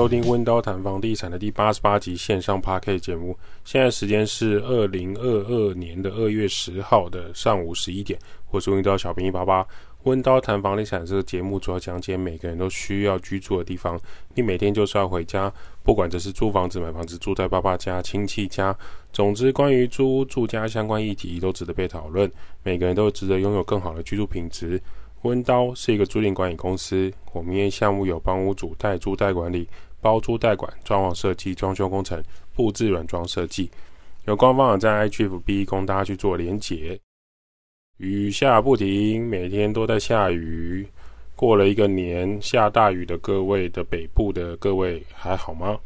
收听温刀谈房地产的第八十八集线上 PK 节目。现在时间是二零二二年的二月十号的上午十一点。我是温刀小兵一八八。温刀谈房地产这个节目主要讲解每个人都需要居住的地方。你每天就是要回家，不管这是租房子、买房子、住在爸爸家、亲戚家，总之关于租屋住家相关议题都值得被讨论。每个人都值得拥有更好的居住品质。温刀是一个租赁管理公司，我们业项目有帮屋主代租代管理、包租代管、装潢设计、装修工程、布置软装设计。有官方网站 IGFB 供大家去做连结。雨下不停，每天都在下雨。过了一个年，下大雨的各位的北部的各位还好吗？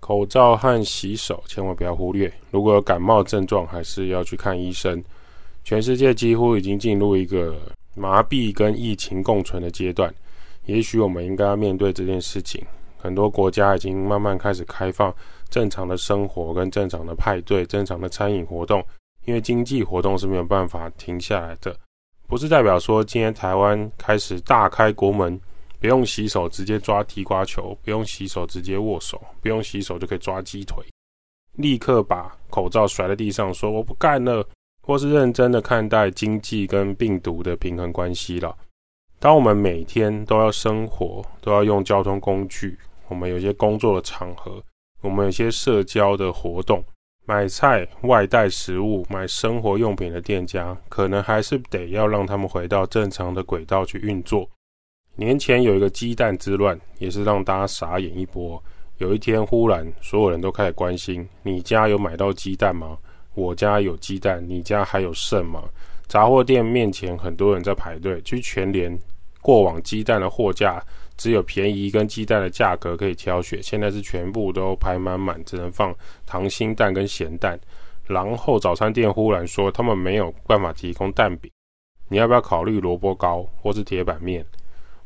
口罩和洗手千万不要忽略。如果有感冒症状，还是要去看医生。全世界几乎已经进入一个麻痹跟疫情共存的阶段，也许我们应该要面对这件事情。很多国家已经慢慢开始开放正常的生活跟正常的派对、正常的餐饮活动，因为经济活动是没有办法停下来的。不是代表说今天台湾开始大开国门，不用洗手直接抓地瓜球，不用洗手直接握手，不用洗手就可以抓鸡腿，立刻把口罩甩在地上说我不干了。或是认真的看待经济跟病毒的平衡关系了。当我们每天都要生活，都要用交通工具，我们有些工作的场合，我们有些社交的活动，买菜、外带食物、买生活用品的店家，可能还是得要让他们回到正常的轨道去运作。年前有一个鸡蛋之乱，也是让大家傻眼一波。有一天忽然所有人都开始关心：你家有买到鸡蛋吗？我家有鸡蛋，你家还有剩吗？杂货店面前很多人在排队。去全联，过往鸡蛋的货架只有便宜跟鸡蛋的价格可以挑选，现在是全部都排满满，只能放溏心蛋跟咸蛋。然后早餐店忽然说他们没有办法提供蛋饼，你要不要考虑萝卜糕或是铁板面？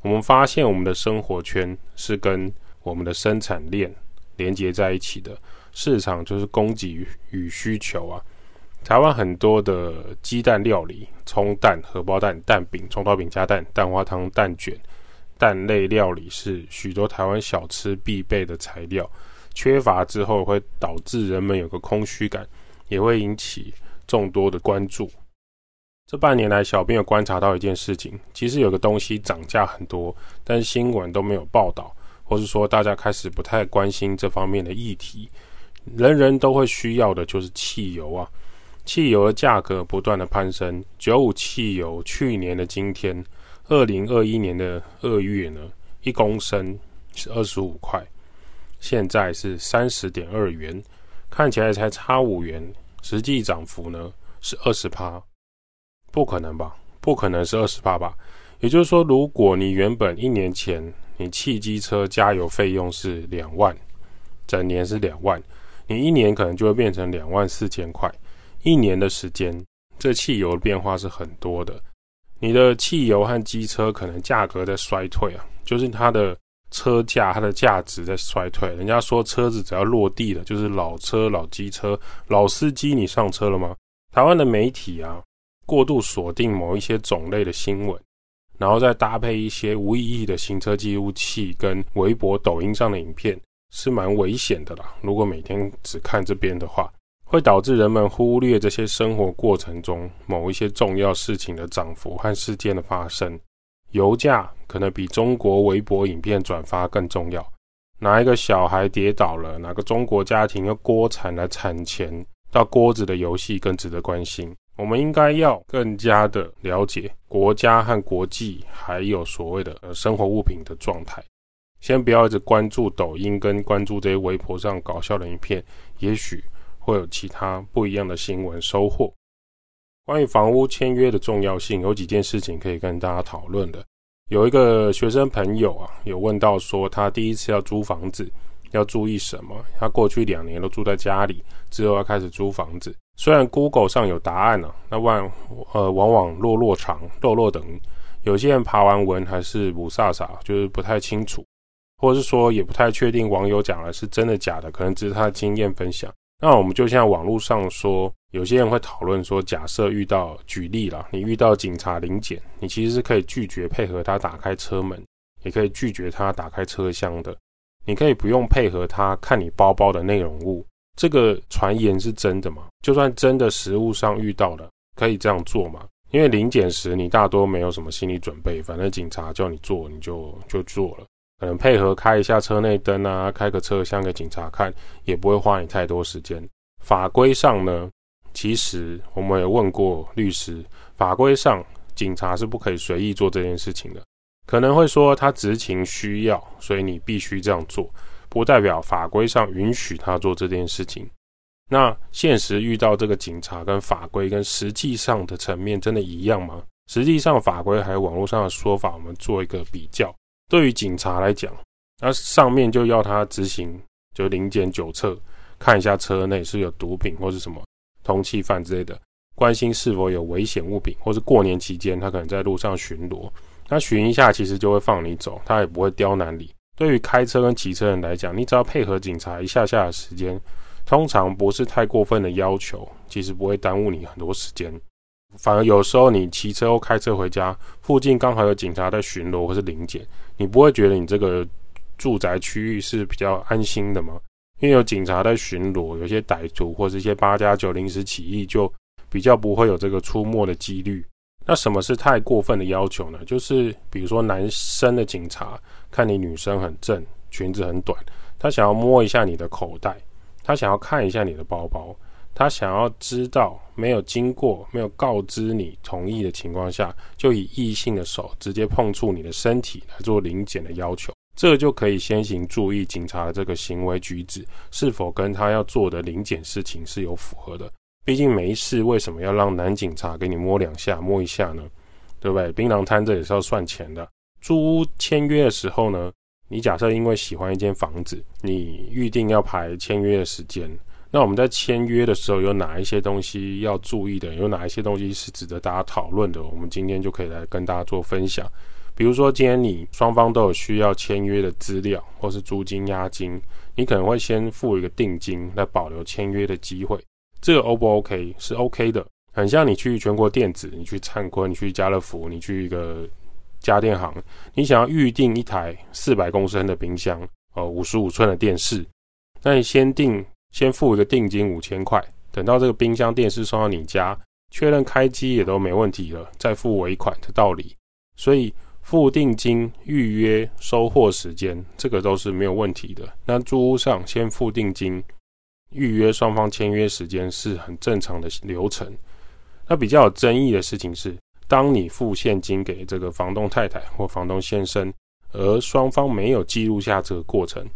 我们发现我们的生活圈是跟我们的生产链连接在一起的。市场就是供给与需求啊！台湾很多的鸡蛋料理，葱蛋、荷包蛋、蛋饼、葱花饼加蛋、蛋花汤、蛋卷、蛋类料理是许多台湾小吃必备的材料。缺乏之后会导致人们有个空虚感，也会引起众多的关注。这半年来，小编有观察到一件事情，其实有个东西涨价很多，但是新闻都没有报道，或是说大家开始不太关心这方面的议题。人人都会需要的就是汽油啊！汽油的价格不断的攀升。九五汽油去年的今天，二零二一年的二月呢，一公升是二十五块，现在是三十点二元，看起来才差五元，实际涨幅呢是二十趴，不可能吧？不可能是二十趴吧？也就是说，如果你原本一年前你汽机车加油费用是两万，整年是两万。你一年可能就会变成两万四千块，一年的时间，这汽油的变化是很多的。你的汽油和机车可能价格在衰退啊，就是它的车价、它的价值在衰退。人家说车子只要落地了，就是老车、老机车、老司机，你上车了吗？台湾的媒体啊，过度锁定某一些种类的新闻，然后再搭配一些无意义的行车记录器跟微博、抖音上的影片。是蛮危险的啦。如果每天只看这边的话，会导致人们忽略这些生活过程中某一些重要事情的涨幅和事件的发生。油价可能比中国微博影片转发更重要。哪一个小孩跌倒了？哪个中国家庭用锅铲来铲钱？到锅子的游戏更值得关心。我们应该要更加的了解国家和国际，还有所谓的生活物品的状态。先不要一直关注抖音跟关注这些微博上搞笑的影片，也许会有其他不一样的新闻收获。关于房屋签约的重要性，有几件事情可以跟大家讨论的。有一个学生朋友啊，有问到说他第一次要租房子要注意什么？他过去两年都住在家里，之后要开始租房子。虽然 Google 上有答案啊，那万呃往往落落长落落等，有些人爬完文还是不飒飒，就是不太清楚。或者是说也不太确定网友讲的是真的假的，可能只是他的经验分享。那我们就像网络上说，有些人会讨论说，假设遇到举例啦，你遇到警察临检，你其实是可以拒绝配合他打开车门，也可以拒绝他打开车厢的。你可以不用配合他看你包包的内容物。这个传言是真的吗？就算真的实物上遇到了，可以这样做吗？因为临检时你大多没有什么心理准备，反正警察叫你做你就就做了，可能配合开一下车内灯啊，开个车厢给警察看，也不会花你太多时间。法规上呢，其实我们也问过律师，法规上警察是不可以随意做这件事情的。可能会说他执勤需要，所以你必须这样做，不代表法规上允许他做这件事情。那现实遇到这个警察跟法规跟实际上的层面真的一样吗？实际上法规还有网络上的说法，我们做一个比较。对于警察来讲，那上面就要他执行，就临检酒测，看一下车内是有毒品或是什么通缉犯之类的，关心是否有危险物品，或是过年期间他可能在路上巡逻，那巡一下其实就会放你走，他也不会刁难你。对于开车跟骑车人来讲，你只要配合警察一下下的时间。通常不是太过分的要求，其实不会耽误你很多时间。反而有时候你骑车或开车回家，附近刚好有警察在巡逻或是临检，你不会觉得你这个住宅区域是比较安心的吗？因为有警察在巡逻，有些歹徒或是一些八加九临时起意，就比较不会有这个出没的几率。那什么是太过分的要求呢？就是比如说男生的警察看你女生很正，裙子很短，他想要摸一下你的口袋。他想要看一下你的包包，他想要知道没有经过、没有告知你同意的情况下，就以异性的手直接碰触你的身体来做临检的要求，这就可以先行注意警察的这个行为举止是否跟他要做的临检事情是有符合的。毕竟没事，为什么要让男警察给你摸两下、摸一下呢？对不对？槟榔摊这也是要算钱的。租屋签约的时候呢？你假设因为喜欢一间房子，你预定要排签约的时间，那我们在签约的时候有哪一些东西要注意的？有哪一些东西是值得大家讨论的？我们今天就可以来跟大家做分享。比如说，今天你双方都有需要签约的资料，或是租金押金，你可能会先付一个定金来保留签约的机会。这个 O 不 OK？是 OK 的。很像你去全国电子，你去灿坤，你去家乐福，你去一个。家电行，你想要预定一台四百公升的冰箱，呃，五十五寸的电视，那你先定，先付一个定金五千块，等到这个冰箱、电视送到你家，确认开机也都没问题了，再付尾款的道理。所以付定金、预约、收货时间，这个都是没有问题的。那租屋上先付定金、预约，双方签约时间是很正常的流程。那比较有争议的事情是。当你付现金给这个房东太太或房东先生，而双方没有记录下这个过程，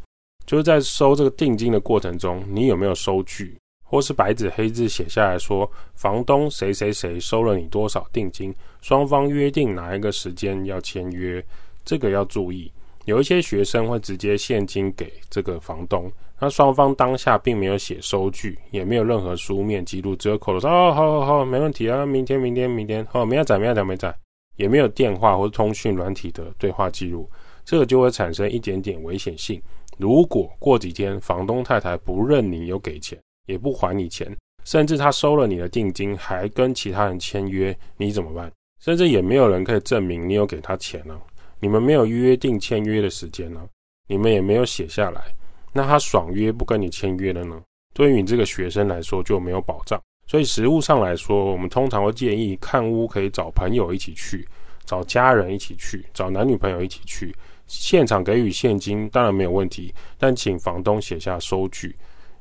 就是在收这个定金的过程中，你有没有收据，或是白纸黑字写下来说，房东谁谁谁收了你多少定金，双方约定哪一个时间要签约，这个要注意。有一些学生会直接现金给这个房东。那双方当下并没有写收据，也没有任何书面记录，只有口头说哦，好好好，没问题啊，明天明天明天，哦，明天在明天在没在，也没有电话或通讯软体的对话记录，这个就会产生一点点危险性。如果过几天房东太太不认你有给钱，也不还你钱，甚至他收了你的定金，还跟其他人签约，你怎么办？甚至也没有人可以证明你有给他钱呢、你们没有约定签约的时间呢、你们也没有写下来。那他爽约不跟你签约了呢？对于你这个学生来说就没有保障。所以实务上来说，我们通常会建议看屋可以找朋友一起去，找家人一起去，找男女朋友一起去。现场给予现金当然没有问题，但请房东写下收据。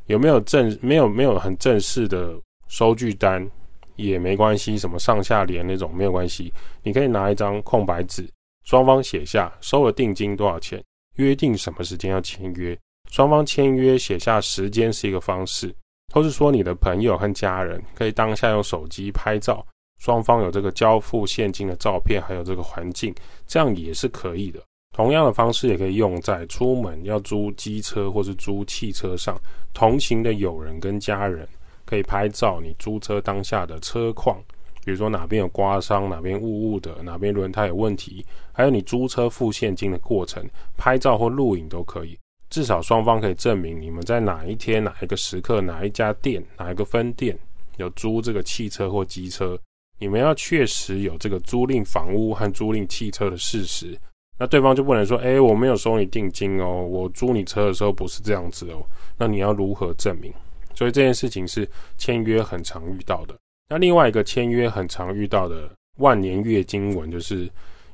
有没有正没有没有很正式的收据单也没关系，什么上下联那种没有关系。你可以拿一张空白纸，双方写下收了定金多少钱，约定什么时间要签约。双方签约写下时间是一个方式，或是说你的朋友和家人可以当下用手机拍照，双方有这个交付现金的照片，还有这个环境，这样也是可以的。同样的方式也可以用在出门要租机车或是租汽车上，同行的友人跟家人可以拍照你租车当下的车况，比如说哪边有刮伤，哪边雾雾的，哪边轮胎有问题，还有你租车付现金的过程，拍照或录影都可以。至少双方可以证明你们在哪一天、哪一个时刻、哪一家店、哪一个分店有租这个汽车或机车。你们要确实有这个租赁房屋和租赁汽车的事实，那对方就不能说，哎，我没有收你定金哦，我租你车的时候不是这样子哦，那你要如何证明？所以这件事情是签约很常遇到的。那另外一个签约很常遇到的万年月经文，就是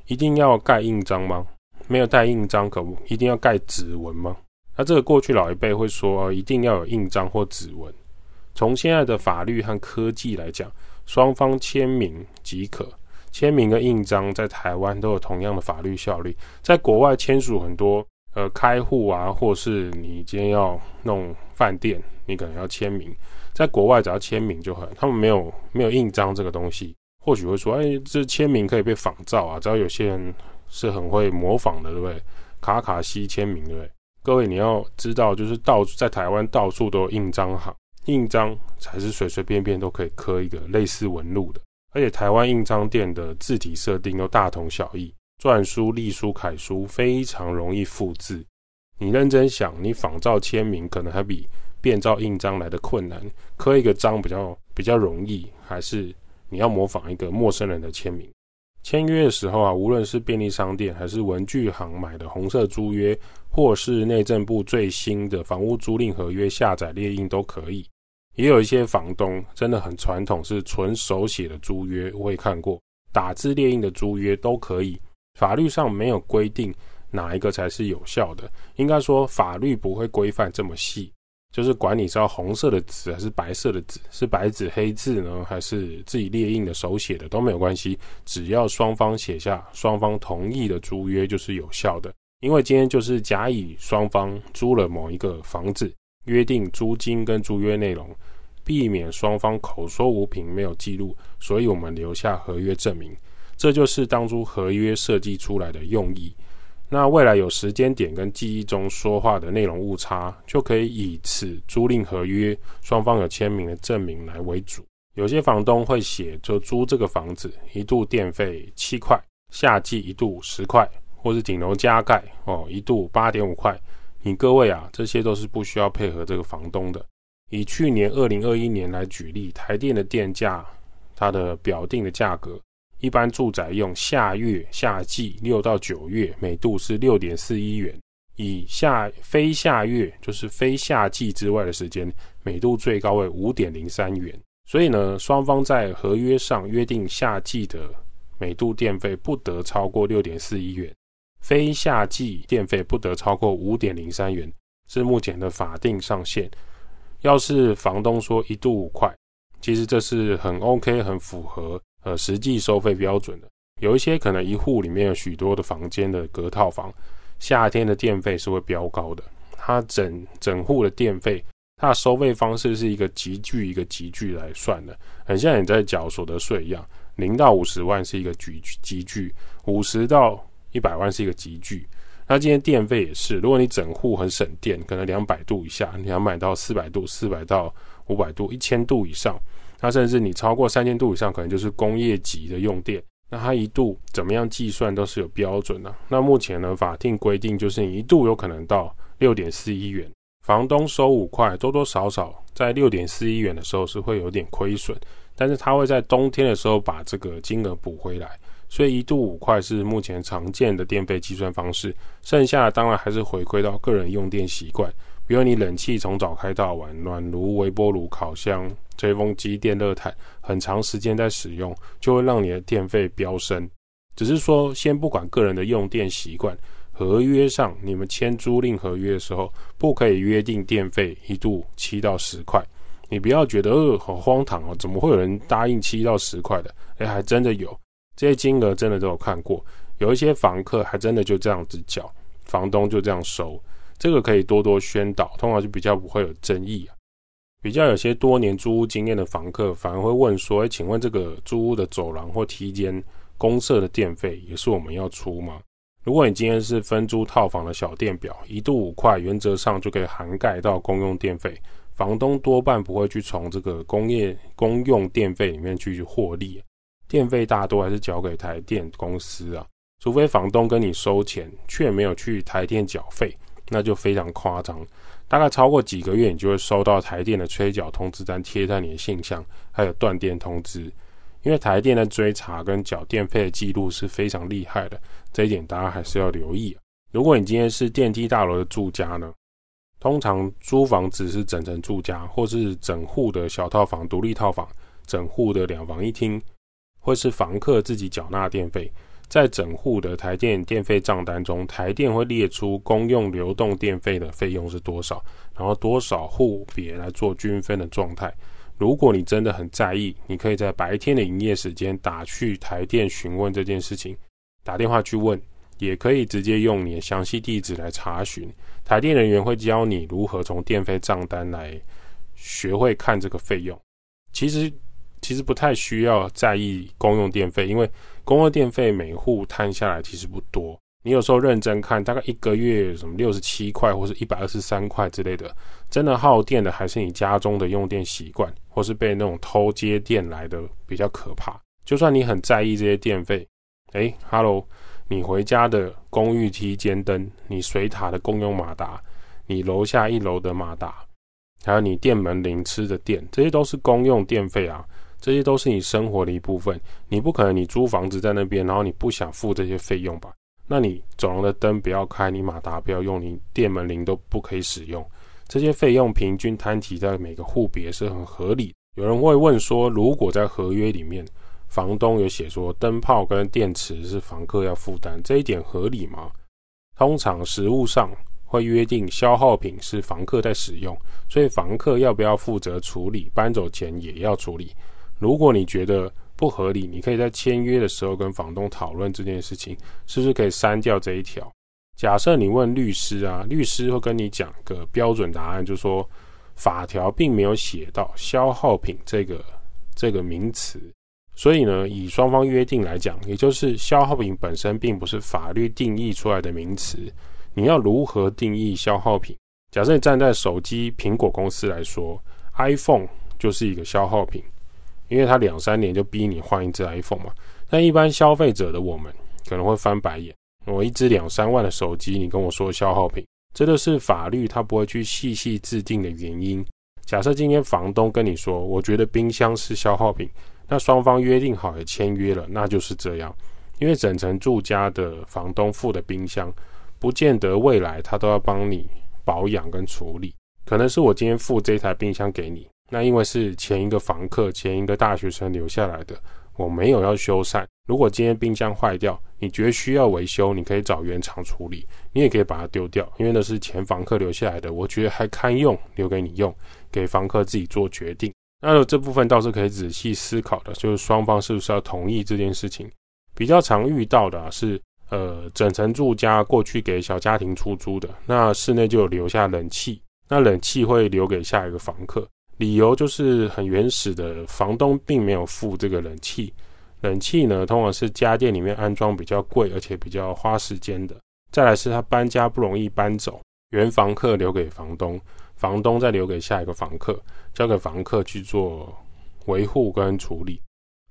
一定要盖印章吗？没有带印章可不一定要盖指纹吗？那这个过去老一辈会说，一定要有印章或指纹。从现在的法律和科技来讲，双方签名即可。签名跟印章在台湾都有同样的法律效力。在国外签署很多呃开户啊，或是你今天要弄饭店，你可能要签名。在国外只要签名就很，他们没有没有印章这个东西。或许会说，哎，这签名可以被仿造啊。只要有些人是很会模仿的，对不对？卡卡西签名，对不对？各位你要知道，就是到在台湾到处都有印章行。印章才是随随便便都可以刻一个类似纹路的，而且台湾印章店的字体设定都大同小异，篆书、隶书、楷书非常容易复制。你认真想，你仿造签名可能还比变造印章来的困难，刻一个章比较比较容易，还是你要模仿一个陌生人的签名？签约的时候啊，无论是便利商店还是文具行买的红色租约，或是内政部最新的房屋租赁合约下载列印都可以。也有一些房东真的很传统，是纯手写的租约，我也看过打字列印的租约都可以。法律上没有规定哪一个才是有效的，应该说法律不会规范这么细。就是管你是要红色的纸还是白色的纸，是白纸黑字呢，还是自己列印的手写的都没有关系，只要双方写下双方同意的租约就是有效的。因为今天就是甲乙双方租了某一个房子，约定租金跟租约内容，避免双方口说无凭没有记录，所以我们留下合约证明，这就是当初合约设计出来的用意。那未来有时间点跟记忆中说话的内容误差，就可以以此租赁合约双方有签名的证明来为主。有些房东会写，就租这个房子一度电费七块，夏季一度十块，或是顶楼加盖哦一度八点五块。你各位啊，这些都是不需要配合这个房东的。以去年二零二一年来举例，台电的电价它的表定的价格。一般住宅用夏月夏季六到九月每度是六点四一元，以夏非夏月就是非夏季之外的时间，每度最高为五点零三元。所以呢，双方在合约上约定夏季的每度电费不得超过六点四一元，非夏季电费不得超过五点零三元，是目前的法定上限。要是房东说一度五块，其实这是很 OK，很符合。呃，实际收费标准的，有一些可能一户里面有许多的房间的隔套房，夏天的电费是会飙高的。它整整户的电费，它的收费方式是一个集聚一个集聚来算的，很像你在缴所得税一样，零到五十万是一个级级距，五十到一百万是一个集聚。那今天电费也是，如果你整户很省电，可能两百度以下，你要买到四百度、四百到五百度、一千度以上。那甚至你超过三千度以上，可能就是工业级的用电。那它一度怎么样计算都是有标准的。那目前呢，法定规定就是你一度有可能到六点四一元，房东收五块，多多少少在六点四一元的时候是会有点亏损，但是他会在冬天的时候把这个金额补回来。所以一度五块是目前常见的电费计算方式，剩下的当然还是回归到个人用电习惯。比如你冷气从早开到晚，暖炉、微波炉、烤箱、吹风机、电热毯，很长时间在使用，就会让你的电费飙升。只是说，先不管个人的用电习惯，合约上你们签租赁合约的时候，不可以约定电费一度七到十块。你不要觉得呃好荒唐哦，怎么会有人答应七到十块的？诶，还真的有，这些金额真的都有看过，有一些房客还真的就这样子缴，房东就这样收。这个可以多多宣导，通常就比较不会有争议啊。比较有些多年租屋经验的房客，反而会问说：“哎，请问这个租屋的走廊或梯间公设的电费也是我们要出吗？”如果你今天是分租套房的小电表，一度五块，原则上就可以涵盖到公用电费。房东多半不会去从这个工业公用电费里面去获利，电费大多还是缴给台电公司啊，除非房东跟你收钱，却没有去台电缴费。那就非常夸张，大概超过几个月，你就会收到台电的催缴通知单贴在你的信箱，还有断电通知。因为台电的追查跟缴电费的记录是非常厉害的，这一点大家还是要留意。如果你今天是电梯大楼的住家呢，通常租房子是整层住家，或是整户的小套房、独立套房，整户的两房一厅，或是房客自己缴纳电费。在整户的台电电费账单中，台电会列出公用流动电费的费用是多少，然后多少户别来做均分的状态。如果你真的很在意，你可以在白天的营业时间打去台电询问这件事情，打电话去问，也可以直接用你的详细地址来查询。台电人员会教你如何从电费账单来学会看这个费用。其实其实不太需要在意公用电费，因为公用电费每户摊下来其实不多。你有时候认真看，大概一个月什么六十七块或是一百二十三块之类的，真的耗电的还是你家中的用电习惯，或是被那种偷接电来的比较可怕。就算你很在意这些电费，诶哈喽，你回家的公寓梯间灯，你水塔的公用马达，你楼下一楼的马达，还有你电门铃吃的电，这些都是公用电费啊，这些都是你生活的一部分。你不可能你租房子在那边，然后你不想付这些费用吧？那你走廊的灯不要开，你马达不要用，你电门铃都不可以使用。这些费用平均摊提在每个户别是很合理。有人会问说，如果在合约里面，房东有写说灯泡跟电池是房客要负担，这一点合理吗？通常实务上会约定消耗品是房客在使用，所以房客要不要负责处理，搬走前也要处理。如果你觉得，不合理，你可以在签约的时候跟房东讨论这件事情，是不是可以删掉这一条？假设你问律师啊，律师会跟你讲个标准答案，就是说法条并没有写到消耗品这个这个名词，所以呢，以双方约定来讲，也就是消耗品本身并不是法律定义出来的名词，你要如何定义消耗品？假设你站在手机苹果公司来说，iPhone 就是一个消耗品。因为他两三年就逼你换一只 iPhone 嘛，但一般消费者的我们可能会翻白眼。我一只两三万的手机，你跟我说消耗品，这就是法律他不会去细细制定的原因。假设今天房东跟你说，我觉得冰箱是消耗品，那双方约定好也签约了，那就是这样。因为整层住家的房东付的冰箱，不见得未来他都要帮你保养跟处理，可能是我今天付这台冰箱给你。那因为是前一个房客、前一个大学生留下来的，我没有要修缮。如果今天冰箱坏掉，你觉得需要维修，你可以找原厂处理，你也可以把它丢掉，因为那是前房客留下来的，我觉得还堪用，留给你用，给房客自己做决定。那这部分倒是可以仔细思考的，就是双方是不是要同意这件事情。比较常遇到的啊，是，呃，整层住家过去给小家庭出租的，那室内就有留下冷气，那冷气会留给下一个房客。理由就是很原始的，房东并没有付这个冷气。冷气呢，通常是家电里面安装比较贵，而且比较花时间的。再来是他搬家不容易搬走，原房客留给房东，房东再留给下一个房客，交给房客去做维护跟处理。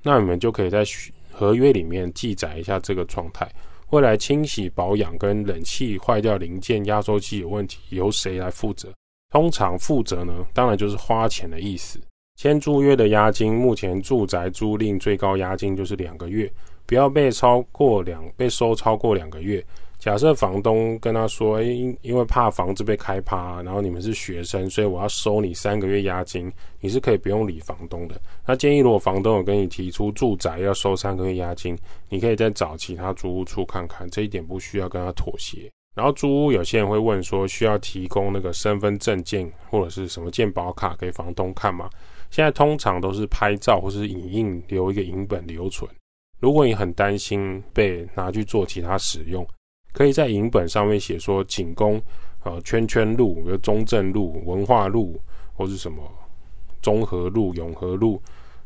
那你们就可以在合约里面记载一下这个状态。未来清洗保养跟冷气坏掉零件、压缩机有问题，由谁来负责？通常负责呢，当然就是花钱的意思。签租约的押金，目前住宅租赁最高押金就是两个月，不要被超过两被收超过两个月。假设房东跟他说，哎，因因为怕房子被开趴，然后你们是学生，所以我要收你三个月押金，你是可以不用理房东的。那建议如果房东有跟你提出住宅要收三个月押金，你可以再找其他租屋处看看，这一点不需要跟他妥协。然后租屋有些人会问说，需要提供那个身份证件或者是什么健保卡给房东看吗？现在通常都是拍照或是影印，留一个影本留存。如果你很担心被拿去做其他使用，可以在影本上面写说，仅供呃圈圈路、比如中正路、文化路或是什么中和路、永和路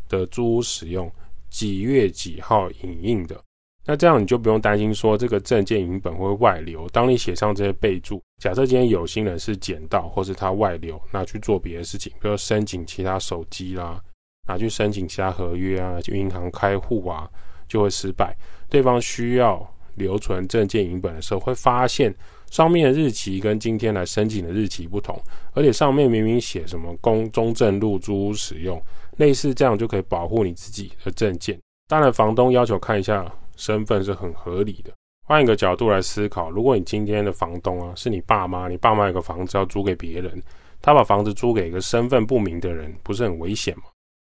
的租屋使用，几月几号影印的。那这样你就不用担心说这个证件影本会外流。当你写上这些备注，假设今天有心人是捡到，或是他外流拿去做别的事情，比如申请其他手机啦，拿去申请其他合约啊，去银行开户啊，就会失败。对方需要留存证件影本的时候，会发现上面的日期跟今天来申请的日期不同，而且上面明明写什么公中正入租使用，类似这样就可以保护你自己的证件。当然，房东要求看一下身份是很合理的。换一个角度来思考，如果你今天的房东啊是你爸妈，你爸妈有个房子要租给别人，他把房子租给一个身份不明的人，不是很危险吗？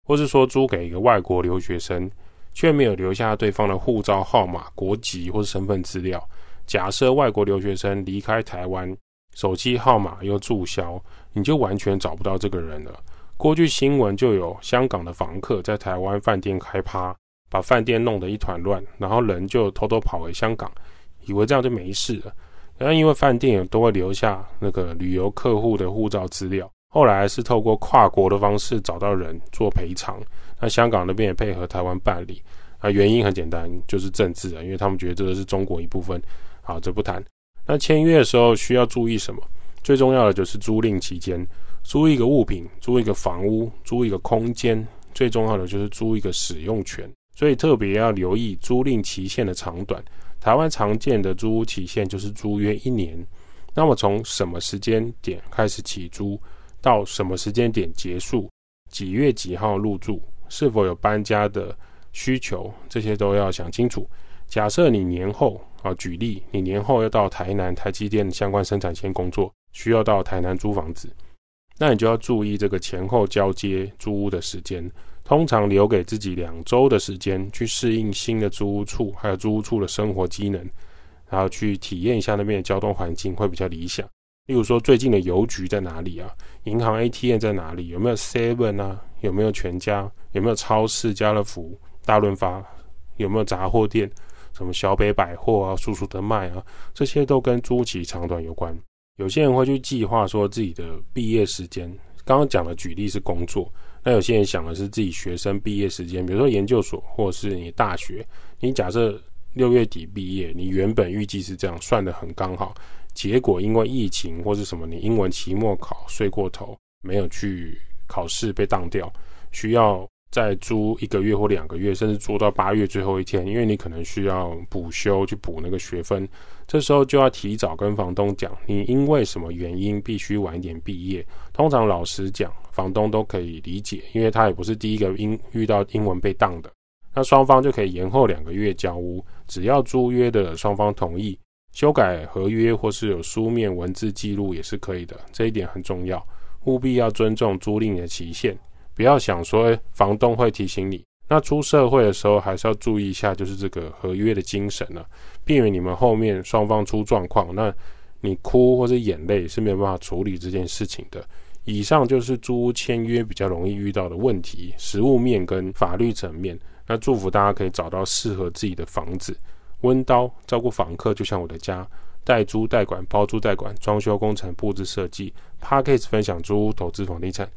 或是说租给一个外国留学生，却没有留下对方的护照号码、国籍或是身份资料？假设外国留学生离开台湾，手机号码又注销，你就完全找不到这个人了。过去新闻就有香港的房客在台湾饭店开趴。把饭店弄得一团乱，然后人就偷偷跑回香港，以为这样就没事了。然后因为饭店也都会留下那个旅游客户的护照资料，后来是透过跨国的方式找到人做赔偿。那香港那边也配合台湾办理。啊，原因很简单，就是政治啊，因为他们觉得这个是中国一部分。好，这不谈。那签约的时候需要注意什么？最重要的就是租赁期间，租一个物品，租一个房屋，租一个空间，最重要的就是租一个使用权。所以特别要留意租赁期限的长短。台湾常见的租屋期限就是租约一年。那么从什么时间点开始起租，到什么时间点结束，几月几号入住，是否有搬家的需求，这些都要想清楚。假设你年后啊，举例，你年后要到台南台积电相关生产线工作，需要到台南租房子，那你就要注意这个前后交接租屋的时间。通常留给自己两周的时间去适应新的租屋处，还有租屋处的生活机能，然后去体验一下那边的交通环境会比较理想。例如说，最近的邮局在哪里啊？银行 ATM 在哪里？有没有 Seven 啊？有没有全家？有没有超市、家乐福、大润发？有没有杂货店？什么小北百货啊、叔叔的麦啊？这些都跟租期长短有关。有些人会去计划说自己的毕业时间。刚刚讲的举例是工作。那有些人想的是自己学生毕业时间，比如说研究所或者是你大学，你假设六月底毕业，你原本预计是这样算的很刚好，结果因为疫情或是什么，你英文期末考睡过头，没有去考试被当掉，需要再租一个月或两个月，甚至租到八月最后一天，因为你可能需要补修去补那个学分，这时候就要提早跟房东讲，你因为什么原因必须晚一点毕业，通常老实讲。房东都可以理解，因为他也不是第一个英遇到英文被当的，那双方就可以延后两个月交屋，只要租约的双方同意，修改合约或是有书面文字记录也是可以的，这一点很重要，务必要尊重租赁的期限，不要想说，诶，房东会提醒你，那出社会的时候还是要注意一下，就是这个合约的精神了，避免你们后面双方出状况，那你哭或者眼泪是没有办法处理这件事情的。以上就是租屋签约比较容易遇到的问题，实务面跟法律层面。那祝福大家可以找到适合自己的房子。温刀照顾房客，就像我的家，代租代管、包租代管、装修工程、布置设计。Podcast 分享租屋投资房地产。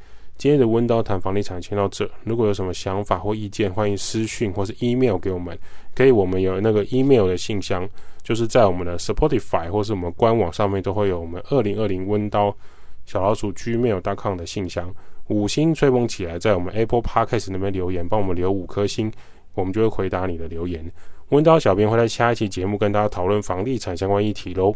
今天的温刀谈房地产先到这。如果有什么想法或意见，欢迎私讯或是 email 给我们。可以，我们有那个 email 的信箱，就是在我们的 Spotify 或是我们官网上面都会有我们二零二零温刀。小老鼠 gmail.com 的信箱，五星吹捧起来，在我们 Apple Podcast 那边留言，帮我们留五颗星，我们就会回答你的留言。温刀小编会在下一期节目跟大家讨论房地产相关议题喽。